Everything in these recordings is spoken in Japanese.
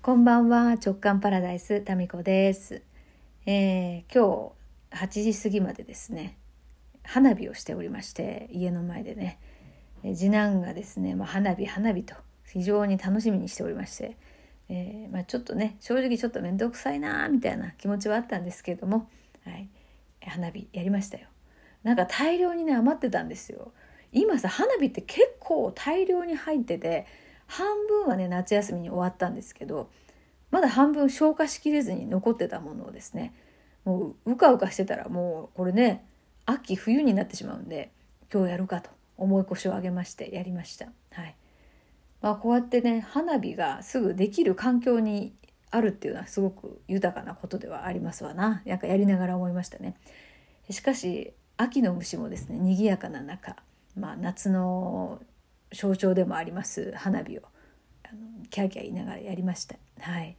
こんばんは直感パラダイスタミコです、えー今日8時過ぎまでですね花火をしておりまして家の前でね。えー次男がですね、まあ、花火花火と非常に楽しみにしておりまして、えーまあ、ちょっとね正直ちょっと面倒くさいなみたいな気持ちはあったんですけれども、はい、花火やりましたよ。なんか大量にね余ってたんですよ。今さ花火って結構大量に入ってて半分はね夏休みに終わったんですけどまだ半分消化しきれずに残ってたものをですねもううかうかしてたらもうこれね秋冬になってしまうんで今日やるかと思い越しを上げましてやりました。はいまあ、こうやってね花火がすぐできる環境にあるっていうのはすごく豊かなことではありますわななんかやりながら思いましたね。しかし秋の虫もですね賑やかな中、まあ、夏の象徴でもあります花火を。キャーキャー言いながらやりました。はい、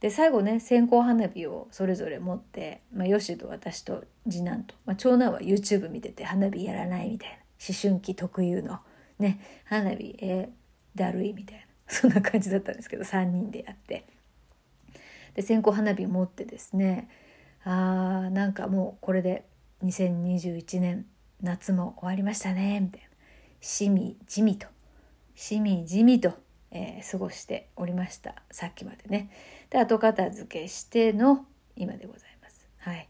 で最後ね線香花火をそれぞれ持って、まあ、ヨシと私と次男と、まあ、長男は YouTube 見てて花火やらないみたいな。思春期特有のね花火えー、だるいみたいな。そんな感じだったんですけど3人でやって。で線香花火持ってですねあーなんかもうこれで2021年夏も終わりましたねみたいな。しみじみとしみじみと、えー過ごしておりました。さっきまでね。で後片付けしての今でございます。はい。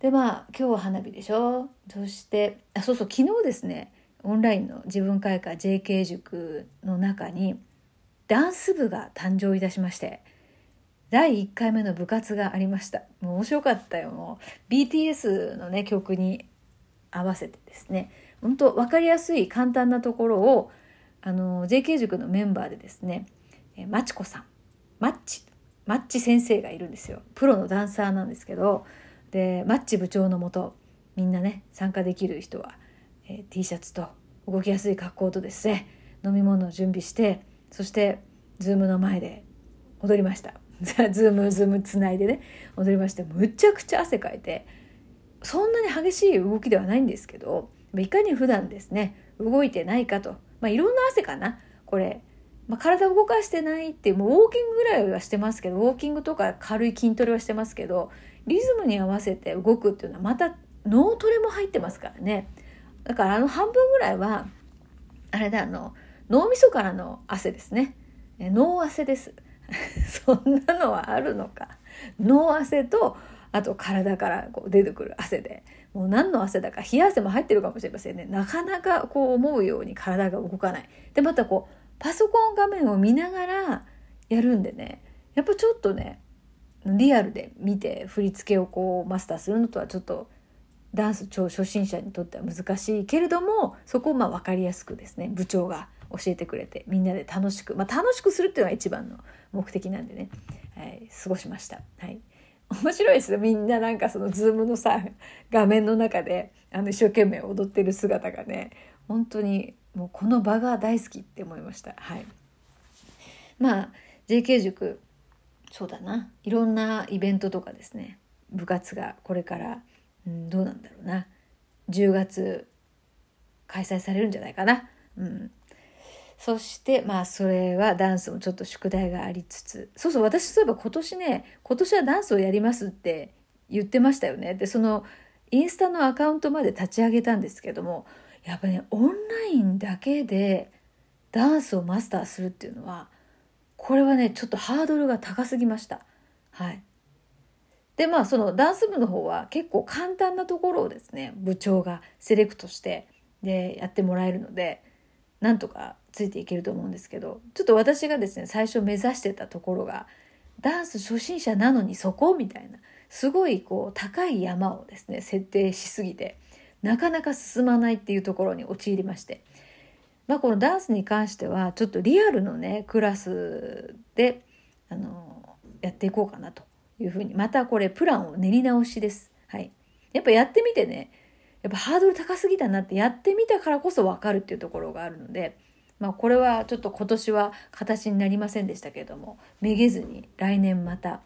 でまあ今日は花火でしょ？そしてあそうそう昨日ですねオンラインの自分会館 JK 塾の中にダンス部が誕生いたしまして第1回目の部活がありました。もう面白かったよ。もう BTS のね曲に合わせてですね本当分かりやすい簡単なところをあの JK 塾のメンバーでですねえまちこさん。マッチ。マッチ先生がいるんですよ。プロのダンサーなんですけどでマッチ部長のもとみんなね参加できる人は、えー T シャツと動きやすい格好とですね飲み物を準備してそしてズームの前で踊りました。ズームズームつないでね踊りましてむちゃくちゃ汗かいてそんなに激しい動きではないんですけどいかに普段ですね動いてないかと、まあ、いろんな汗かな。これ、まあ、体動かしてないってもうウォーキングぐらいはしてますけどウォーキングとか軽い筋トレはしてますけどリズムに合わせて動くっていうのはまた脳トレも入ってますからね。だからあの半分ぐらいはあれだあの脳みそからの汗ですね。脳汗です。そんなのはあるのか。脳汗とあと体からこう出てくる汗で。もう何の汗だか冷や汗も入ってるかもしれませんね。なかなかこう思うように体が動かない。でまたこうパソコン画面を見ながらやるんでね。やっぱちょっとねリアルで見て振り付けをこうマスターするのとはちょっとダンス超初心者にとっては難しいけれどもそこをまあ分かりやすくですね部長が教えてくれてみんなで楽しく、まあ、楽しくするっていうのが一番の目的なんでね、はい、過ごしました。はい。面白いですよみんななんかそのズームのさ 画面の中であの一生懸命踊ってる姿がね本当にもうこの場が大好きって思いました。はい。まあ JK 塾そうだな。いろんなイベントとかですね。部活がこれから、うん、どうなんだろうな。10月開催されるんじゃないかな。うん。そしてまあそれはダンスもちょっと宿題がありつつそうそう私そういえば今年ね今年はダンスをやりますって言ってましたよね。でそのインスタのアカウントまで立ち上げたんですけどもやっぱねオンラインだけでダンスをマスターするっていうのはこれはねちょっとハードルが高すぎました。はい。でまあそのダンス部の方は結構簡単なところをですね部長がセレクトしてでやってもらえるのでなんとかついていけると思うんですけどちょっと私がですね最初目指してたところがダンス初心者なのにそこみたいなすごいこう高い山をですね設定しすぎてなかなか進まないっていうところに陥りまして、まあ、このダンスに関してはちょっとリアルのねクラスであのやっていこうかなというふうにまたこれプランを練り直しです。はい、やっぱやってみてねやっぱハードル高すぎたなってやってみたからこそ分かるっていうところがあるので、まあ、これはちょっと今年は形になりませんでしたけれどもめげずに来年また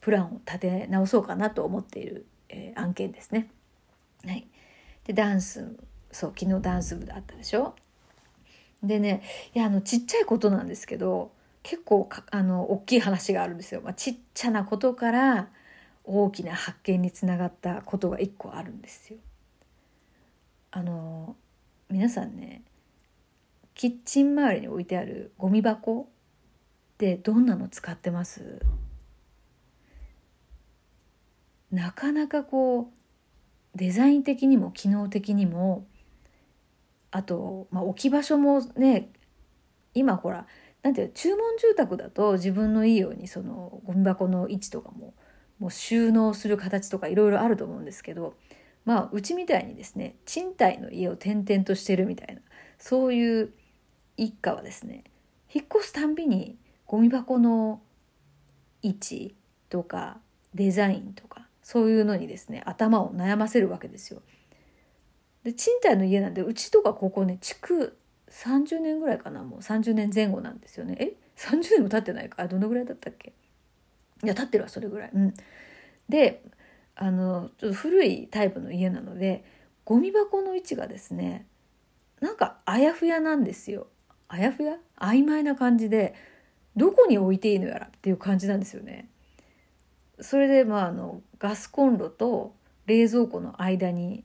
プランを立て直そうかなと思っている、えー案件ですね。はい、でダンスそう昨日ダンス部だったでしょ？でねいやあのちっちゃいことなんですけど結構あの大きい話があるんですよ。まあ、ちっちゃなことから大きな発見につながったことが一個あるんですよ。あの皆さんねキッチン周りに置いてあるゴミ箱ってどんなの使ってます？なかなかこうデザイン的にも機能的にもあと、まあ、置き場所もね今ほらなんていう注文住宅だと自分のいいようにそのゴミ箱の位置とかももう収納する形とかいろいろあると思うんですけどまあうちみたいにですね賃貸の家を転々としてるみたいなそういう一家はですね引っ越すたんびにゴミ箱の位置とかデザインとかそういうのにですね頭を悩ませるわけですよ。で賃貸の家なんでうちとかここね築30年ぐらいかなもう30年前後なんですよねえ30年も経ってないかどのぐらいだったっけ？いや経ってるわそれぐらい。うん、であのちょっと古いタイプの家なのでゴミ箱の位置がですねなんかあやふやなんですよ。あやふや曖昧な感じでどこに置いていいのやらっていう感じなんですよね。それでまああのガスコンロと冷蔵庫の間に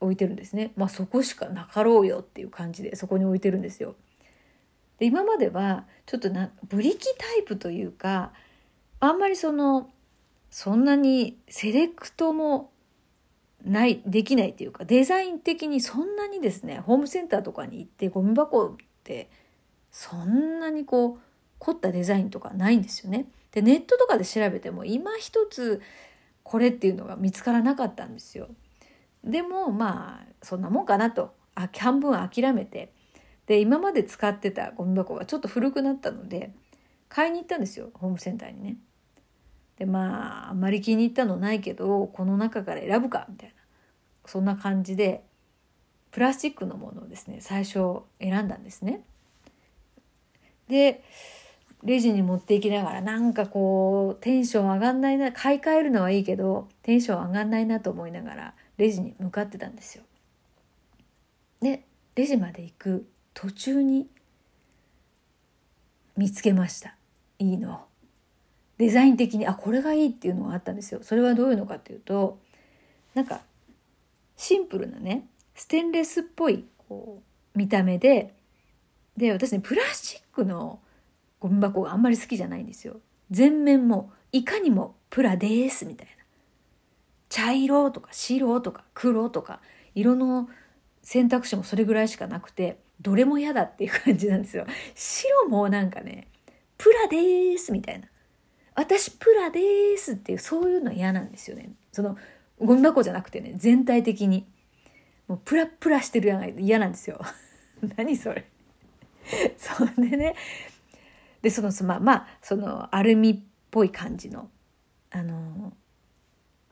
置いてるんですね。まあそこしかなかろうよっていう感じでそこに置いてるんですよ。で今まではちょっとなブリキタイプというかあんまりそのそんなにセレクトもないできないっていうかデザイン的にそんなにですねホームセンターとかに行ってゴミ箱ってそんなにこう凝ったデザインとかないんですよね。でネットとかで調べても今一つこれっていうのが見つからなかったんですよ。でもまあそんなもんかなとあ半分諦めてで今まで使ってたゴミ箱がちょっと古くなったので買いに行ったんですよホームセンターにね。でまああんまり気に入ったのないけどこの中から選ぶかみたいなそんな感じでプラスチックのものをですね最初選んだんですね。でレジに持っていきながらなんかこうテンション上がんないな買い替えるのはいいけどテンション上がんないなと思いながらレジに向かってたんですよ。でレジまで行く途中に見つけましたいいのデザイン的にあこれがいいっていうのがあったんですよ。それはどういうのかっていうとなんかシンプルなねステンレスっぽいこう見た目でで私ねプラスチックのゴミ箱があんまり好きじゃないんですよ。全面もいかにもプラですみたいな。茶色とか白とか黒とか色の選択肢もそれぐらいしかなくてどれも嫌だっていう感じなんですよ。白もなんかねプラですみたいな。私プラですっていうそういうの嫌なんですよね。そのゴミ箱じゃなくてね全体的にもうプラプラしてるやん嫌なんですよ。何それ そんでねでそのまあまあそのアルミっぽい感じのあの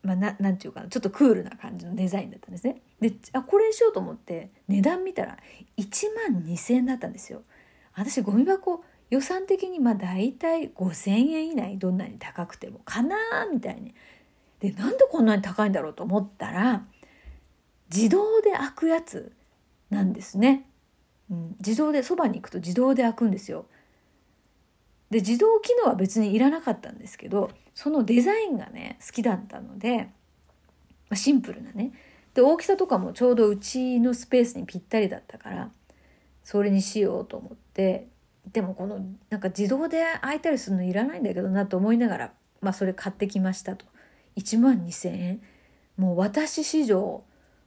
まあ、ななんていうかなちょっとクールな感じのデザインだったんですね。であこれにしようと思って値段見たら1万2,000円だったんですよ。私ゴミ箱予算的にまあ大体5,000円以内どんなに高くてもかなみたいに。でなんでこんなに高いんだろうと思ったら自動で開くやつなんですね。うん、自動でそばに行くと自動で開くんですよ。で自動機能は別にいらなかったんですけどそのデザインがね好きだったので、ま、シンプルなねで大きさとかもちょうどうちのスペースにぴったりだったからそれにしようと思ってでもこのなんか自動で開いたりするのいらないんだけどなと思いながら、まあ、それ買ってきましたと1万2,000円もう私史上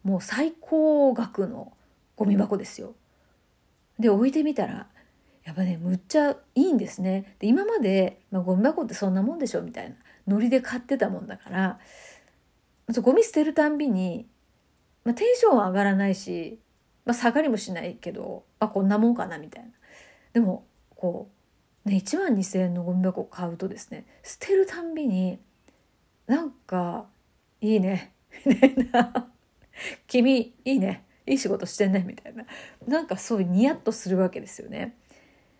もう最高額のゴミ箱ですよ。で置いてみたらやっぱねむっちゃいいんですね。で今まで、まあ、ゴミ箱ってそんなもんでしょみたいなノリで買ってたもんだからゴミ捨てるたんびに、まあ、テンションは上がらないし、まあ、下がりもしないけど、あ、こんなもんかなみたいな。でもこうね1万2,000円のゴミ箱を買うとですね捨てるたんびになんかいいねみたいな 君いいねいい仕事してんねみたいななんかそうニヤッとするわけですよね。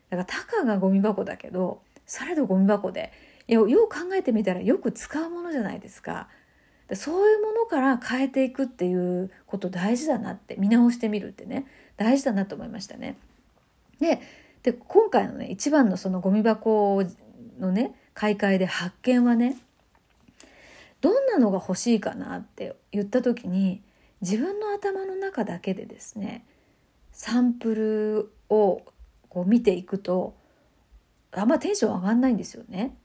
だからたかがゴミ箱だけどされどゴミ箱でいやよう考えてみたらよく使うものじゃないですかで。そういうものから変えていくっていうこと大事だなって見直してみるってね大事だなと思いましたね。でで今回のね一番のそのゴミ箱のね買い替えで発見はねどんなのが欲しいかなって言った時に自分の頭の中だけでですねサンプルをこう見ていくとあんまテンション上がんないんですよね。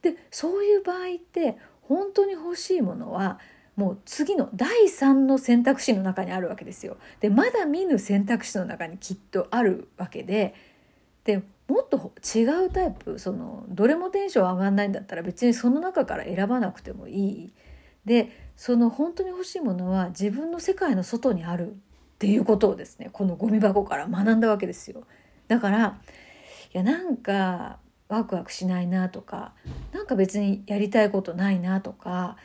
でそういう場合って本当に欲しいものはもう次の第3の選択肢の中にあるわけですよ。でまだ見ぬ選択肢の中にきっとあるわけででもっと違うタイプそのどれもテンション上がんないんだったら別にその中から選ばなくてもいい。でその本当に欲しいものは自分の世界の外にあるっていうことをですねこのゴミ箱から学んだわけですよ。だからいやなんかワクワクしないなとかなんか別にやりたいことないなとか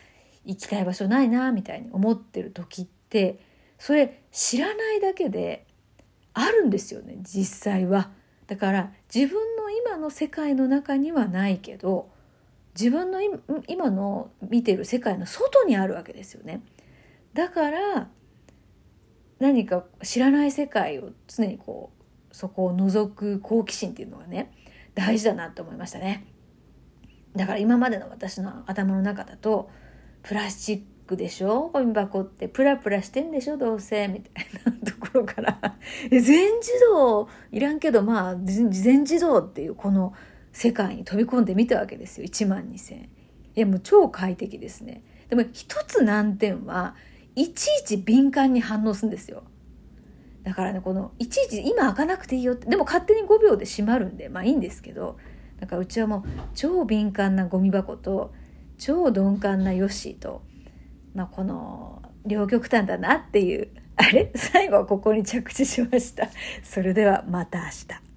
行きたい場所ないなみたいに思ってる時ってそれ知らないだけであるんですよね実際は。だから自分の今の世界の中にはないけど自分の今の見てる世界の外にあるわけですよね。だから何か知らない世界を常にこうそこを覗く好奇心っていうのがね大事だなと思いましたね。だから今までの私の頭の中だとプラスチックでしょ？ゴミ箱ってプラプラしてんでしょ？どうせ？みたいなところから 全自動いらんけどまあ全自動っていうこの世界に飛び込んでみたわけですよ1万2,000円。いやもう超快適ですね。でも一つ難点はいちいち敏感に反応するんですよ。だからねこのいちいち今開かなくていいよってでも勝手に5秒で閉まるんでまあいいんですけどだからうちはもう超敏感なゴミ箱と超鈍感なヨッシーと、まあ、この両極端だなっていうあれ？最後はここに着地しました。それではまた明日。